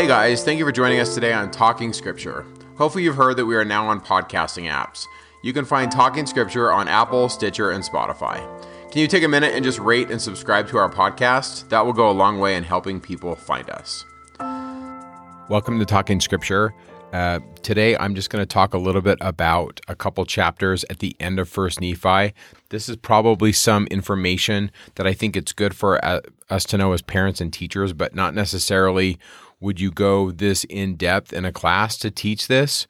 Hey guys, thank you for joining us today on Talking Scripture. Hopefully, you've heard that we are now on podcasting apps. You can find Talking Scripture on Apple, Stitcher, and Spotify. Can you take a minute and just rate and subscribe to our podcast? That will go a long way in helping people find us. Welcome to Talking Scripture. Uh, today, I'm just going to talk a little bit about a couple chapters at the end of First Nephi. This is probably some information that I think it's good for uh, us to know as parents and teachers, but not necessarily would you go this in depth in a class to teach this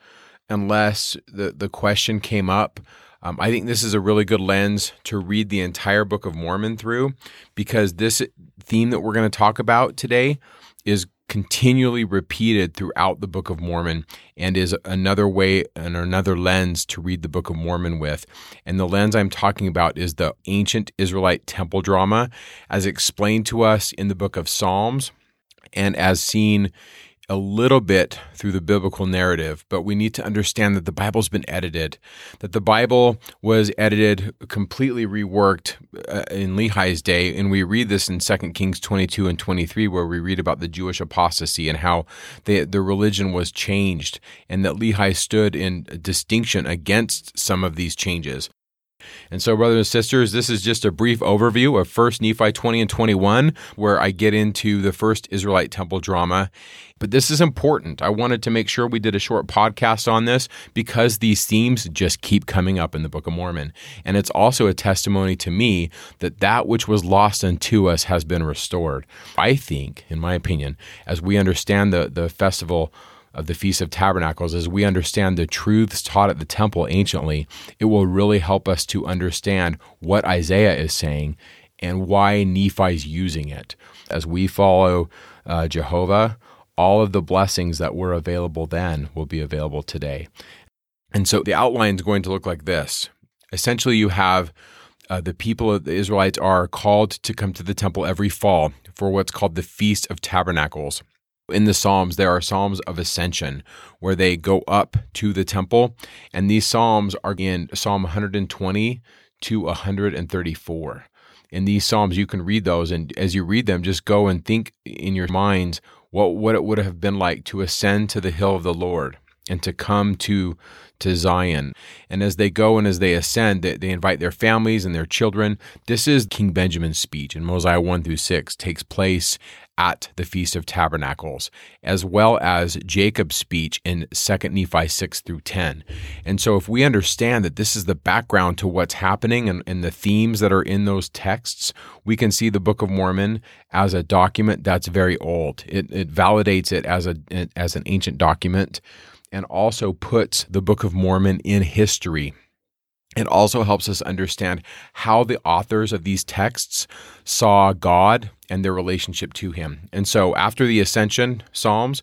unless the, the question came up. Um, I think this is a really good lens to read the entire Book of Mormon through because this theme that we're going to talk about today is continually repeated throughout the Book of Mormon and is another way and another lens to read the Book of Mormon with. And the lens I'm talking about is the ancient Israelite temple drama as explained to us in the book of Psalms and as seen a little bit through the biblical narrative, but we need to understand that the Bible's been edited, that the Bible was edited, completely reworked uh, in Lehi's day. And we read this in 2 Kings 22 and 23, where we read about the Jewish apostasy and how they, the religion was changed, and that Lehi stood in distinction against some of these changes. And so, brothers and sisters, this is just a brief overview of 1st Nephi 20 and 21, where I get into the first Israelite temple drama. But this is important. I wanted to make sure we did a short podcast on this because these themes just keep coming up in the Book of Mormon. And it's also a testimony to me that that which was lost unto us has been restored. I think, in my opinion, as we understand the, the festival of the Feast of Tabernacles, as we understand the truths taught at the temple anciently, it will really help us to understand what Isaiah is saying and why Nephi's using it. As we follow uh, Jehovah, all of the blessings that were available then will be available today. And so the outline is going to look like this. Essentially, you have uh, the people of the Israelites are called to come to the temple every fall for what's called the Feast of Tabernacles in the Psalms, there are Psalms of Ascension where they go up to the temple. And these Psalms are in Psalm 120 to 134. In these Psalms, you can read those. And as you read them, just go and think in your minds what, what it would have been like to ascend to the hill of the Lord and to come to to Zion. And as they go and as they ascend, they, they, invite their families and their children. This is King Benjamin's speech in Mosiah 1 through 6, takes place at the Feast of Tabernacles, as well as Jacob's speech in 2 Nephi 6 through 10. And so, if we understand that this is the background to what's happening and, and the themes that are in those texts, we can see the Book of Mormon as a document that's very old. It, it validates it as, a, as an ancient document and also puts the Book of Mormon in history it also helps us understand how the authors of these texts saw God and their relationship to Him. And so, after the Ascension Psalms,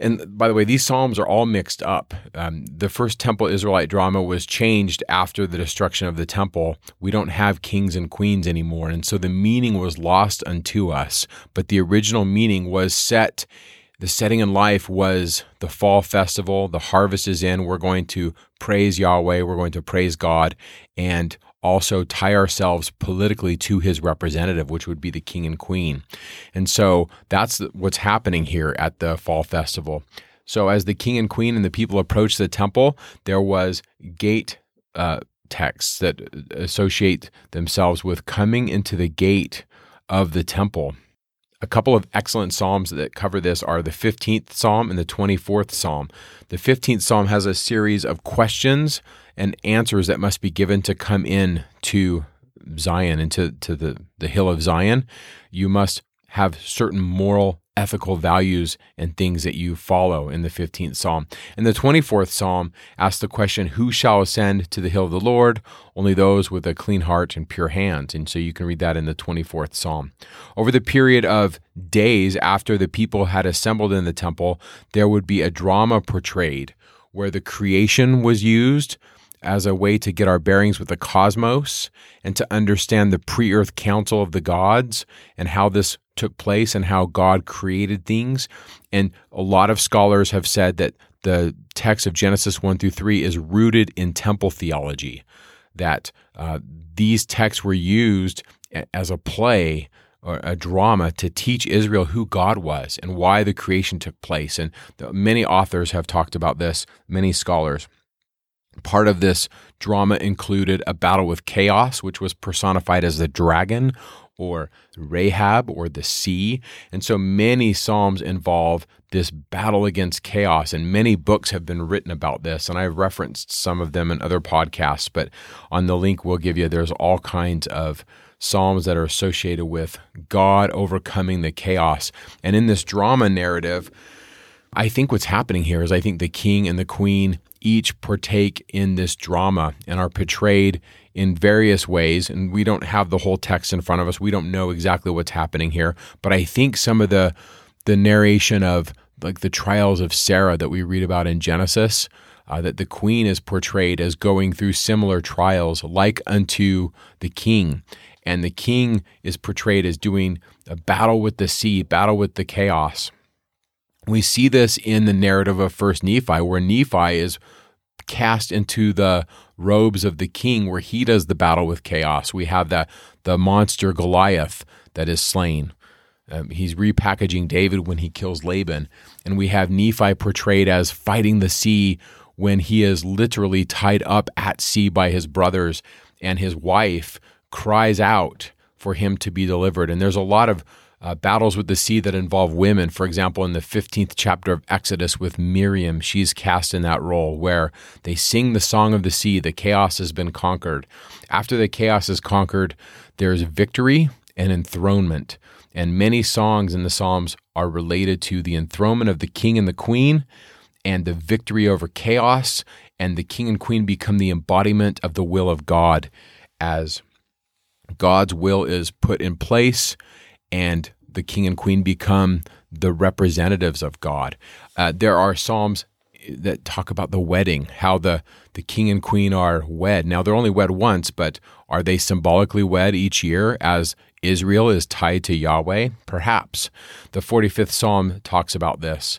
and by the way, these Psalms are all mixed up. Um, the first Temple Israelite drama was changed after the destruction of the temple. We don't have kings and queens anymore. And so the meaning was lost unto us. But the original meaning was set the setting in life was the fall festival. The harvest is in. We're going to praise Yahweh. We're going to praise God and also tie ourselves politically to his representative, which would be the king and queen. And so that's what's happening here at the fall festival. So as the king and queen and the people approached the temple, there was gate uh, texts that associate themselves with coming into the gate of the temple. A couple of excellent Psalms that cover this are the 15th Psalm and the 24th Psalm. The 15th Psalm has a series of questions and answers that must be given to come in to Zion, into to the, the hill of Zion. You must have certain moral ethical values and things that you follow in the 15th Psalm. And the 24th Psalm asks the question, Who shall ascend to the hill of the Lord? Only those with a clean heart and pure hands. And so you can read that in the 24th Psalm. Over the period of days after the people had assembled in the temple, there would be a drama portrayed where the creation was used as a way to get our bearings with the cosmos and to understand the pre earth council of the gods and how this took place and how God created things. And a lot of scholars have said that the text of Genesis 1 through 3 is rooted in temple theology, that uh, these texts were used as a play or a drama to teach Israel who God was and why the creation took place. And many authors have talked about this, many scholars. Part of this drama included a battle with chaos, which was personified as the dragon or Rahab or the sea. And so many Psalms involve this battle against chaos, and many books have been written about this. And I've referenced some of them in other podcasts, but on the link we'll give you, there's all kinds of Psalms that are associated with God overcoming the chaos. And in this drama narrative, I think what's happening here is I think the king and the queen each partake in this drama and are portrayed in various ways. And we don't have the whole text in front of us. We don't know exactly what's happening here. But I think some of the the narration of like the trials of Sarah that we read about in Genesis, uh, that the queen is portrayed as going through similar trials like unto the king and the king is portrayed as doing a battle with the sea, battle with the chaos. We see this in the narrative of First Nephi, where Nephi is cast into the robes of the king, where he does the battle with chaos. We have the the monster Goliath that is slain. Um, he's repackaging David when he kills Laban, and we have Nephi portrayed as fighting the sea when he is literally tied up at sea by his brothers and his wife cries out for him to be delivered. And there's a lot of uh, battles with the sea that involve women. For example, in the 15th chapter of Exodus with Miriam, she's cast in that role where they sing the song of the sea, the chaos has been conquered. After the chaos is conquered, there's victory and enthronement. And many songs in the Psalms are related to the enthronement of the king and the queen and the victory over chaos. And the king and queen become the embodiment of the will of God as God's will is put in place and the king and queen become the representatives of God. Uh, there are Psalms that talk about the wedding, how the, the king and queen are wed. Now, they're only wed once, but are they symbolically wed each year as Israel is tied to Yahweh? Perhaps. The 45th Psalm talks about this.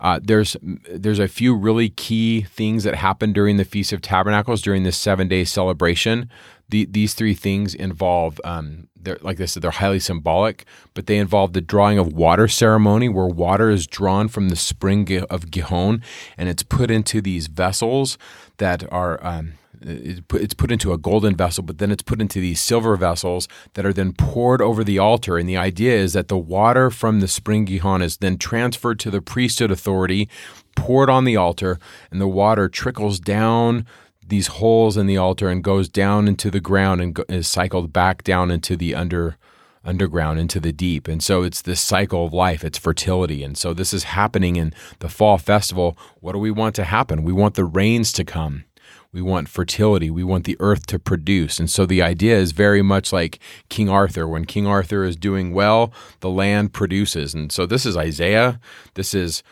Uh, there's there's a few really key things that happen during the Feast of Tabernacles during this seven day celebration the, these three things involve, um, they're, like I said, they're highly symbolic, but they involve the drawing of water ceremony, where water is drawn from the spring of Gihon and it's put into these vessels that are. Um, it's put into a golden vessel, but then it's put into these silver vessels that are then poured over the altar. And the idea is that the water from the spring Gihon is then transferred to the priesthood authority, poured on the altar, and the water trickles down these holes in the altar and goes down into the ground and is cycled back down into the under underground into the deep. And so it's this cycle of life, it's fertility. And so this is happening in the fall festival. What do we want to happen? We want the rains to come. We want fertility. We want the earth to produce. And so the idea is very much like King Arthur. When King Arthur is doing well, the land produces. And so this is Isaiah. This is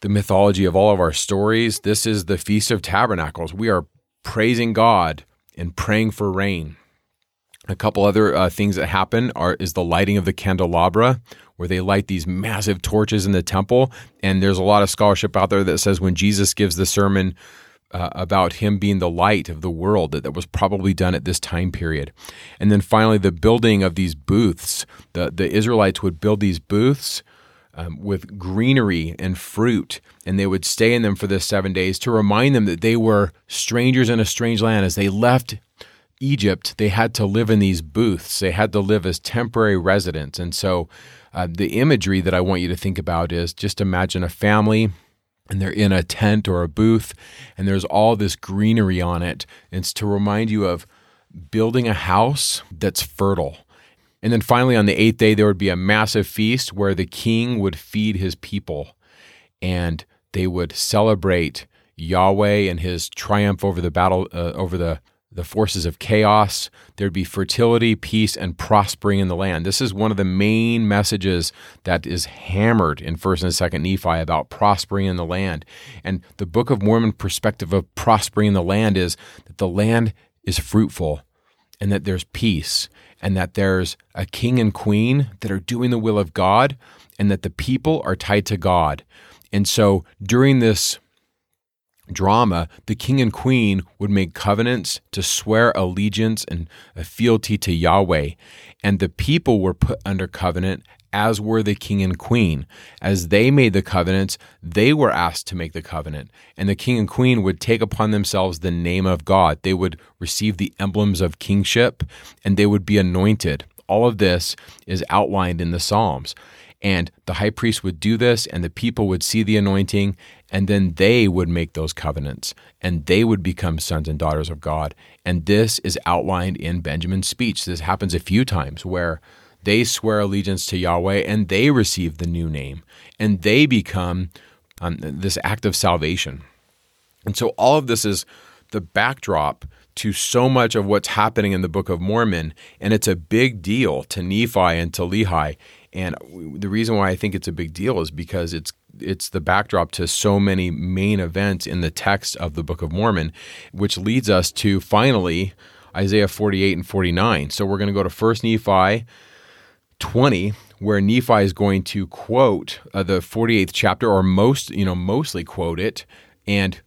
the mythology of all of our stories. This is the Feast of Tabernacles. We are praising God and praying for rain. A couple other uh, things that happen are is the lighting of the candelabra, where they light these massive torches in the temple. And there's a lot of scholarship out there that says when Jesus gives the sermon uh, about him being the light of the world, that, that was probably done at this time period. And then finally, the building of these booths. The the Israelites would build these booths um, with greenery and fruit, and they would stay in them for the seven days to remind them that they were strangers in a strange land. As they left Egypt, they had to live in these booths, they had to live as temporary residents. And so, uh, the imagery that I want you to think about is just imagine a family and they're in a tent or a booth, and there's all this greenery on it. And it's to remind you of building a house that's fertile and then finally, on the eighth day, there would be a massive feast where the king would feed his people and they would celebrate Yahweh and his triumph over the battle, uh, over the, the forces of chaos. There'd be fertility, peace, and prospering in the land. This is one of the main messages that is hammered in 1st and 2nd Nephi about prospering in the land. And the Book of Mormon perspective of prospering in the land is that the land is fruitful and that there's peace and that there's a king and queen that are doing the will of God and that the people are tied to God. And so during this drama, the king and queen would make covenants to swear allegiance and fealty to Yahweh, and the people were put under covenant as were the king and queen. As they made the covenants, they were asked to make the covenant. And the king and queen would take upon themselves the name of God. They would receive the emblems of kingship and they would be anointed. All of this is outlined in the Psalms. And the high priest would do this, and the people would see the anointing, and then they would make those covenants, and they would become sons and daughters of God. And this is outlined in Benjamin's speech. This happens a few times where they swear allegiance to Yahweh and they receive the new name and they become um, this act of salvation. And so all of this is the backdrop to so much of what's happening in the Book of Mormon. And it's a big deal to Nephi and to Lehi. And the reason why I think it's a big deal is because it's it's the backdrop to so many main events in the text of the Book of Mormon, which leads us to finally Isaiah 48 and 49. So we're going to go to First Nephi 20 where Nephi is going to quote uh, the 48th chapter or most you know mostly quote it and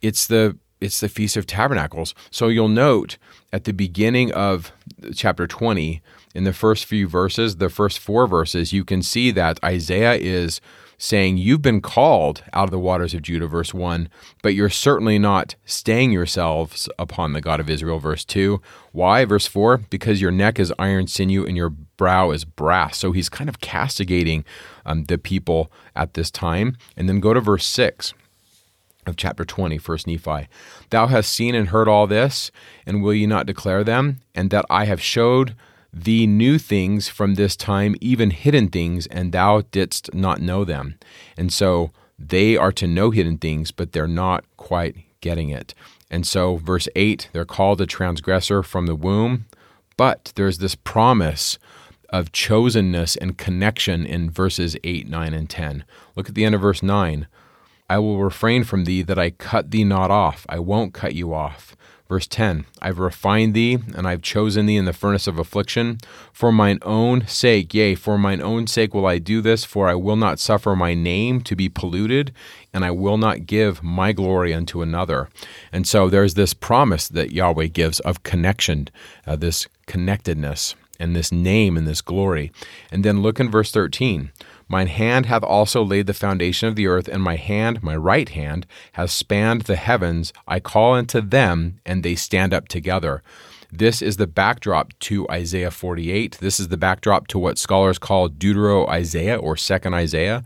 it's the it's the feast of tabernacles so you'll note at the beginning of chapter 20 in the first few verses the first four verses you can see that Isaiah is saying, You've been called out of the waters of Judah, verse 1, but you're certainly not staying yourselves upon the God of Israel, verse 2. Why? Verse 4, because your neck is iron sinew and your brow is brass. So he's kind of castigating um, the people at this time. And then go to verse 6 of chapter 20, first Nephi. Thou hast seen and heard all this, and will ye not declare them? And that I have showed thee new things from this time, even hidden things, and thou didst not know them. And so they are to know hidden things, but they're not quite getting it. And so, verse 8, they're called a transgressor from the womb, but there's this promise of chosenness and connection in verses 8, 9, and 10. Look at the end of verse 9. I will refrain from thee that I cut thee not off. I won't cut you off. Verse 10 I've refined thee, and I've chosen thee in the furnace of affliction. For mine own sake, yea, for mine own sake will I do this, for I will not suffer my name to be polluted, and I will not give my glory unto another. And so there's this promise that Yahweh gives of connection, uh, this connectedness, and this name and this glory. And then look in verse 13. Mine hand hath also laid the foundation of the earth, and my hand, my right hand, has spanned the heavens. I call unto them, and they stand up together. This is the backdrop to Isaiah 48. This is the backdrop to what scholars call Deutero Isaiah or Second Isaiah.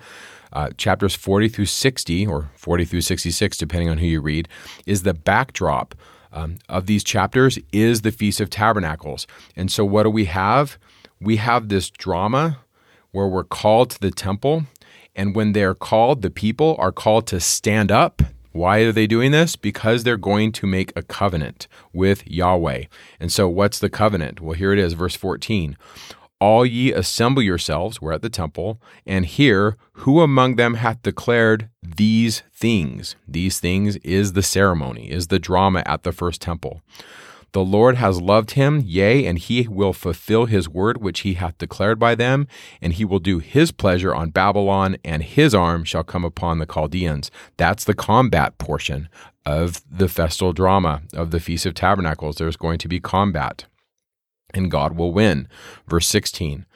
Uh, chapters 40 through 60, or 40 through 66, depending on who you read, is the backdrop um, of these chapters, is the Feast of Tabernacles. And so, what do we have? We have this drama where we're called to the temple. And when they're called, the people are called to stand up. Why are they doing this? Because they're going to make a covenant with Yahweh. And so, what's the covenant? Well, here it is, verse 14. All ye assemble yourselves, we're at the temple, and hear who among them hath declared these things. These things is the ceremony, is the drama at the first temple. The Lord has loved him, yea, and he will fulfill his word which he hath declared by them, and he will do his pleasure on Babylon, and his arm shall come upon the Chaldeans. That's the combat portion of the festal drama of the Feast of Tabernacles. There's going to be combat, and God will win. Verse 16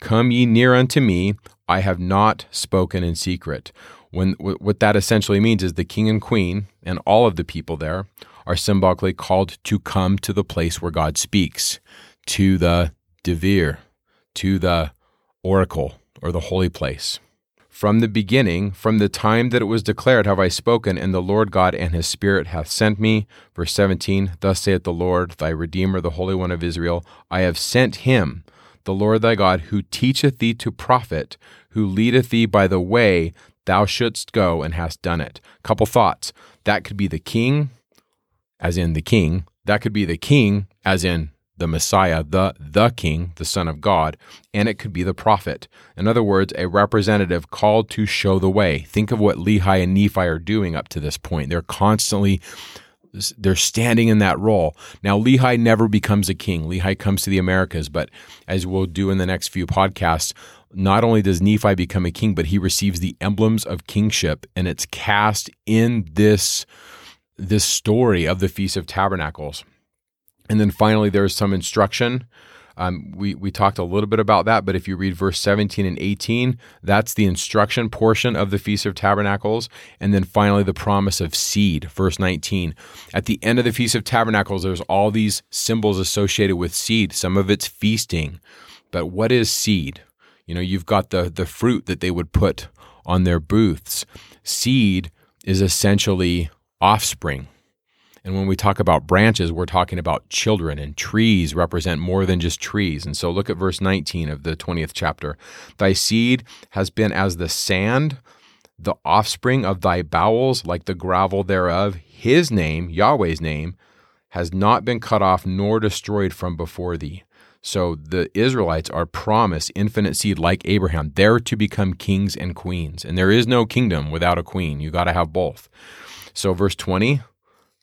Come ye near unto me, I have not spoken in secret. When, what that essentially means is the king and queen and all of the people there are symbolically called to come to the place where God speaks, to the Devir, to the oracle or the holy place. From the beginning, from the time that it was declared, have I spoken, and the Lord God and his Spirit hath sent me. Verse 17 Thus saith the Lord, thy Redeemer, the Holy One of Israel I have sent him, the Lord thy God, who teacheth thee to profit, who leadeth thee by the way thou shouldst go, and hast done it. Couple thoughts. That could be the king, as in the king. That could be the king, as in the Messiah, the the king, the Son of God, and it could be the prophet. In other words, a representative called to show the way. Think of what Lehi and Nephi are doing up to this point. They're constantly they're standing in that role. Now, Lehi never becomes a king. Lehi comes to the Americas, but as we'll do in the next few podcasts, not only does Nephi become a king, but he receives the emblems of kingship, and it's cast in this this story of the Feast of Tabernacles. And then finally, there's some instruction um, we, we talked a little bit about that, but if you read verse 17 and 18, that's the instruction portion of the Feast of Tabernacles. And then finally, the promise of seed, verse 19. At the end of the Feast of Tabernacles, there's all these symbols associated with seed. Some of it's feasting. But what is seed? You know, you've got the, the fruit that they would put on their booths. Seed is essentially offspring. And when we talk about branches, we're talking about children, and trees represent more than just trees. And so look at verse 19 of the 20th chapter. Thy seed has been as the sand, the offspring of thy bowels, like the gravel thereof. His name, Yahweh's name, has not been cut off nor destroyed from before thee. So the Israelites are promised infinite seed like Abraham. They're to become kings and queens. And there is no kingdom without a queen. You got to have both. So, verse 20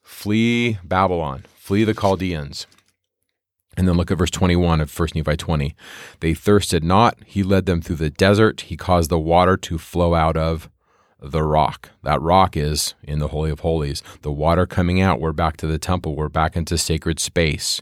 flee Babylon, flee the Chaldeans. And then look at verse 21 of 1 Nephi 20. They thirsted not, he led them through the desert, he caused the water to flow out of the rock. That rock is in the Holy of Holies. The water coming out, we're back to the temple, we're back into sacred space.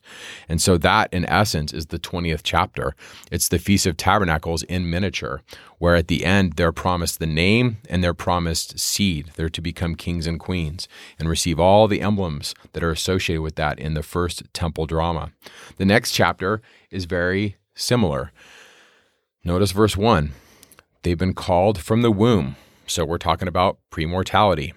And so, that in essence is the 20th chapter. It's the Feast of Tabernacles in miniature, where at the end they're promised the name and they're promised seed. They're to become kings and queens and receive all the emblems that are associated with that in the first temple drama. The next chapter is very similar. Notice verse 1 They've been called from the womb so we're talking about premortality.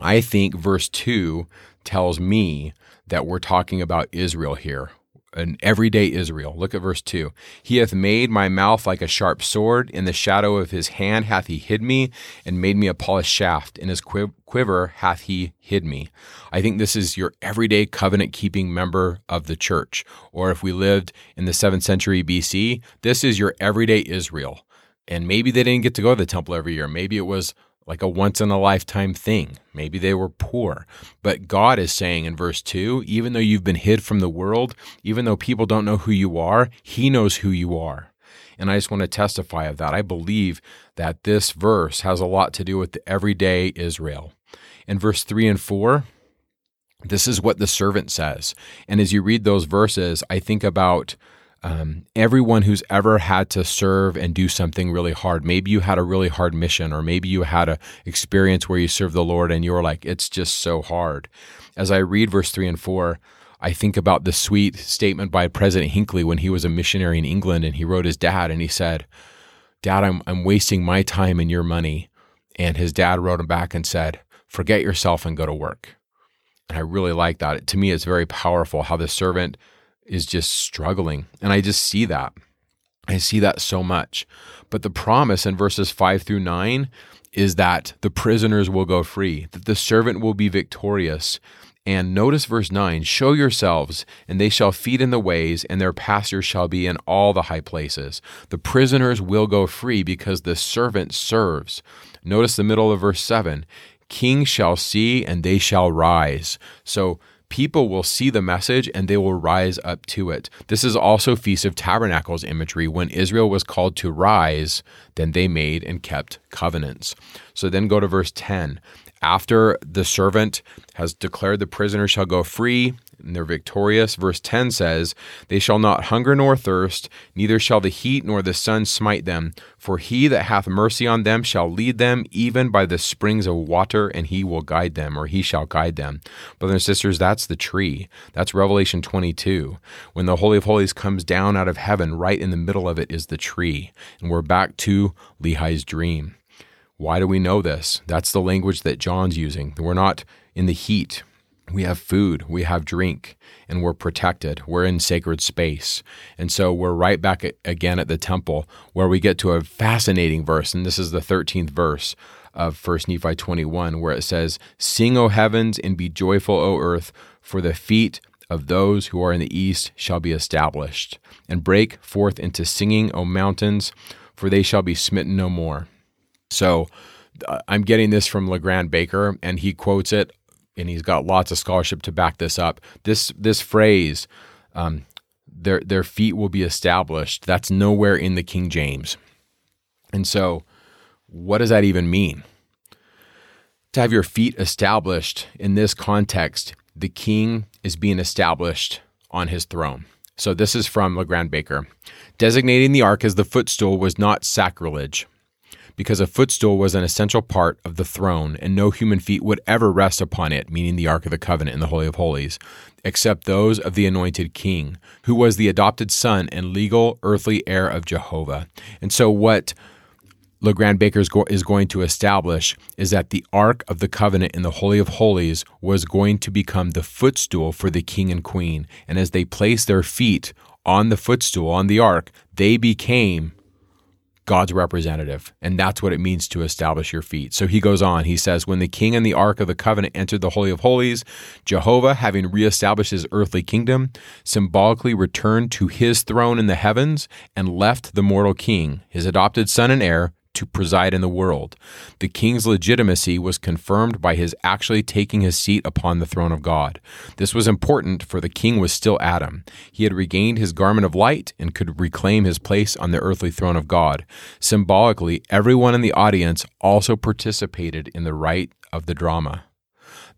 I think verse 2 tells me that we're talking about Israel here, an everyday Israel. Look at verse 2. He hath made my mouth like a sharp sword. In the shadow of his hand hath he hid me, and made me a polished shaft. In his quiver hath he hid me. I think this is your everyday covenant keeping member of the church. Or if we lived in the 7th century BC, this is your everyday Israel. And maybe they didn't get to go to the temple every year. Maybe it was like a once in a lifetime thing. Maybe they were poor. But God is saying in verse 2 even though you've been hid from the world, even though people don't know who you are, He knows who you are. And I just want to testify of that. I believe that this verse has a lot to do with the everyday Israel. In verse 3 and 4, this is what the servant says. And as you read those verses, I think about um, everyone who's ever had to serve and do something really hard. Maybe you had a really hard mission, or maybe you had an experience where you served the Lord and you were like, it's just so hard. As I read verse 3 and 4, I think about the sweet statement by President Hinckley when he was a missionary in England and he wrote his dad and he said, Dad, I'm, I'm wasting my time and your money. And his dad wrote him back and said, Forget yourself and go to work. And I really like that. To me, it's very powerful how the servant is just struggling. And I just see that. I see that so much. But the promise in verses 5 through 9 is that the prisoners will go free, that the servant will be victorious. And notice verse 9 Show yourselves, and they shall feed in the ways, and their pastures shall be in all the high places. The prisoners will go free because the servant serves. Notice the middle of verse 7 Kings shall see, and they shall rise. So people will see the message and they will rise up to it. This is also Feast of Tabernacles imagery. When Israel was called to rise, then they made and kept covenants. So then go to verse 10. After the servant has declared the prisoner shall go free, and they're victorious. Verse 10 says, They shall not hunger nor thirst, neither shall the heat nor the sun smite them. For he that hath mercy on them shall lead them even by the springs of water, and he will guide them, or he shall guide them. Brothers and sisters, that's the tree. That's Revelation 22. When the Holy of Holies comes down out of heaven, right in the middle of it is the tree. And we're back to Lehi's dream. Why do we know this? That's the language that John's using. We're not in the heat we have food, we have drink, and we're protected. We're in sacred space. And so we're right back at, again at the temple where we get to a fascinating verse. And this is the 13th verse of 1 Nephi 21, where it says, Sing, O heavens, and be joyful, O earth, for the feet of those who are in the east shall be established. And break forth into singing, O mountains, for they shall be smitten no more. So, uh, I'm getting this from LeGrand Baker, and he quotes it and he's got lots of scholarship to back this up. This this phrase, um, their their feet will be established. That's nowhere in the King James, and so what does that even mean? To have your feet established in this context, the king is being established on his throne. So this is from LeGrand Baker. Designating the ark as the footstool was not sacrilege because a footstool was an essential part of the throne, and no human feet would ever rest upon it, meaning the Ark of the Covenant in the Holy of Holies, except those of the anointed king, who was the adopted son and legal earthly heir of Jehovah. And so, what LeGrand Baker is going to establish is that the Ark of the Covenant in the Holy of Holies was going to become the footstool for the king and queen. And as they placed their feet on the footstool, on the Ark, they became God's representative. And that's what it means to establish your feet. So he goes on, he says, When the king and the ark of the covenant entered the Holy of Holies, Jehovah, having reestablished his earthly kingdom, symbolically returned to his throne in the heavens and left the mortal king, his adopted son and heir, to preside in the world. The king's legitimacy was confirmed by his actually taking his seat upon the throne of God. This was important, for the king was still Adam. He had regained his garment of light and could reclaim his place on the earthly throne of God. Symbolically, everyone in the audience also participated in the rite of the drama.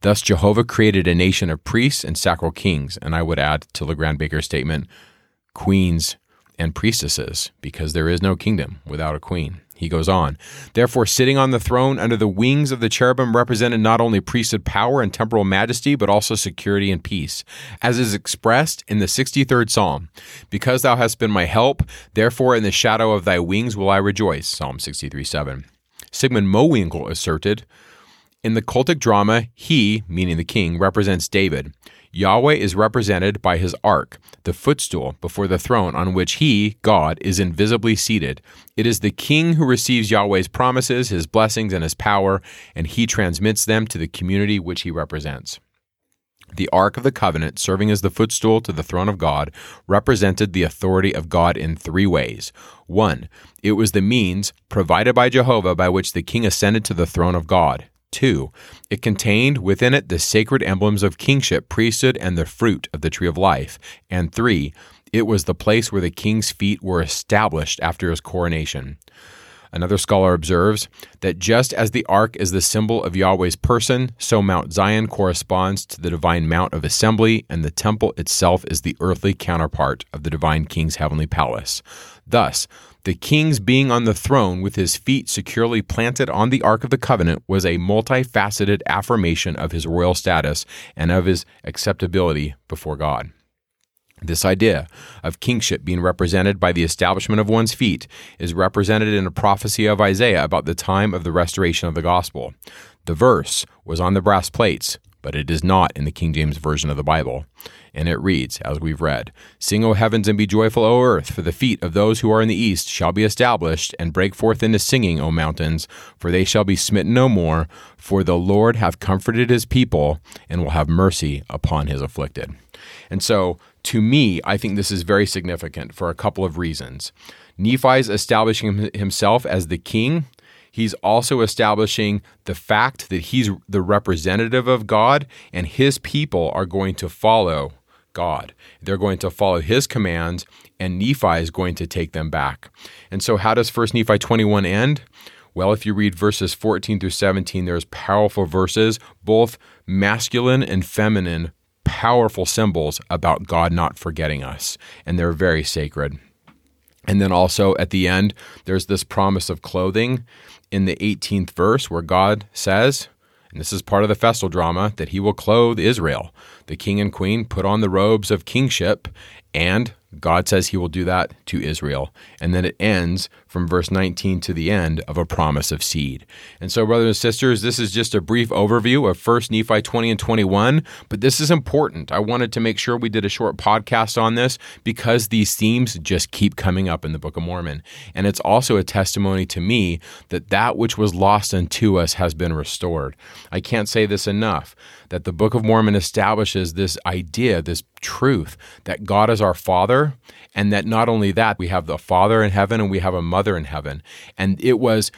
Thus, Jehovah created a nation of priests and sacral kings, and I would add to LeGrand Baker's statement, queens and priestesses, because there is no kingdom without a queen. He goes on, therefore, sitting on the throne under the wings of the cherubim represented not only priesthood power and temporal majesty, but also security and peace, as is expressed in the 63rd Psalm. Because thou hast been my help, therefore in the shadow of thy wings will I rejoice. Psalm 63 7. Sigmund Mowinckel asserted, in the cultic drama, he, meaning the king, represents David. Yahweh is represented by his ark, the footstool before the throne on which he, God, is invisibly seated. It is the king who receives Yahweh's promises, his blessings, and his power, and he transmits them to the community which he represents. The Ark of the Covenant, serving as the footstool to the throne of God, represented the authority of God in three ways. One, it was the means provided by Jehovah by which the king ascended to the throne of God. 2. It contained within it the sacred emblems of kingship, priesthood, and the fruit of the tree of life. And 3. It was the place where the king's feet were established after his coronation. Another scholar observes that just as the ark is the symbol of Yahweh's person, so Mount Zion corresponds to the divine Mount of Assembly, and the temple itself is the earthly counterpart of the divine king's heavenly palace. Thus, the king's being on the throne with his feet securely planted on the Ark of the Covenant was a multifaceted affirmation of his royal status and of his acceptability before God. This idea of kingship being represented by the establishment of one's feet is represented in a prophecy of Isaiah about the time of the restoration of the gospel. The verse was on the brass plates, but it is not in the King James Version of the Bible and it reads, as we've read Sing, O heavens, and be joyful, O earth, for the feet of those who are in the east shall be established, and break forth into singing, O mountains, for they shall be smitten no more. For the Lord hath comforted his people, and will have mercy upon his afflicted. And so, to me, I think this is very significant for a couple of reasons. Nephi's establishing himself as the king he's also establishing the fact that he's the representative of God and his people are going to follow God. They're going to follow his commands, and Nephi is going to take them back. And so, how does 1 Nephi 21 end? Well, if you read verses 14 through 17, there's powerful verses, both masculine and feminine, powerful symbols about God not forgetting us, and they're very sacred. And then also at the end, there's this promise of clothing in the 18th verse where God says, and this is part of the festal drama, that he will clothe Israel. The king and queen put on the robes of kingship, and God says he will do that to Israel. And then it ends from verse 19 to the end of a promise of seed. And so, brothers and sisters, this is just a brief overview of 1 Nephi 20 and 21, but this is important. I wanted to make sure we did a short podcast on this because these themes just keep coming up in the Book of Mormon. And it's also a testimony to me that that which was lost unto us has been restored. I can't say this enough that the Book of Mormon establishes this idea, this truth that God is our Father, and that not only that, we have the Father in heaven and we have a mother in heaven. And it was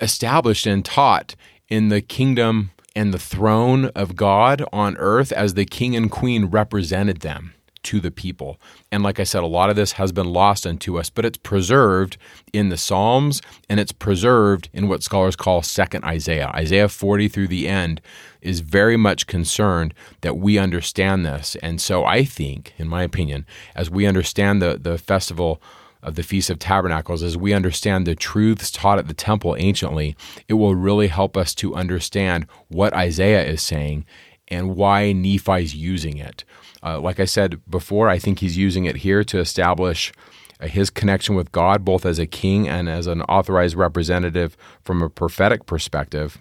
established and taught in the kingdom and the throne of God on earth as the king and queen represented them to the people. And like I said, a lot of this has been lost unto us, but it's preserved in the Psalms and it's preserved in what scholars call second Isaiah. Isaiah 40 through the end is very much concerned that we understand this. And so I think, in my opinion, as we understand the, the festival of the Feast of Tabernacles, as we understand the truths taught at the temple anciently, it will really help us to understand what Isaiah is saying and why Nephi's using it. Uh, like I said before, I think he's using it here to establish uh, his connection with God, both as a king and as an authorized representative from a prophetic perspective.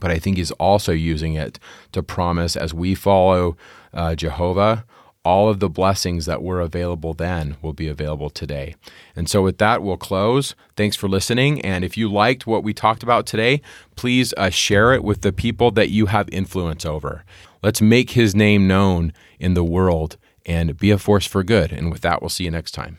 But I think he's also using it to promise as we follow uh, Jehovah all of the blessings that were available then will be available today. And so, with that, we'll close. Thanks for listening. And if you liked what we talked about today, please uh, share it with the people that you have influence over. Let's make his name known in the world and be a force for good. And with that, we'll see you next time.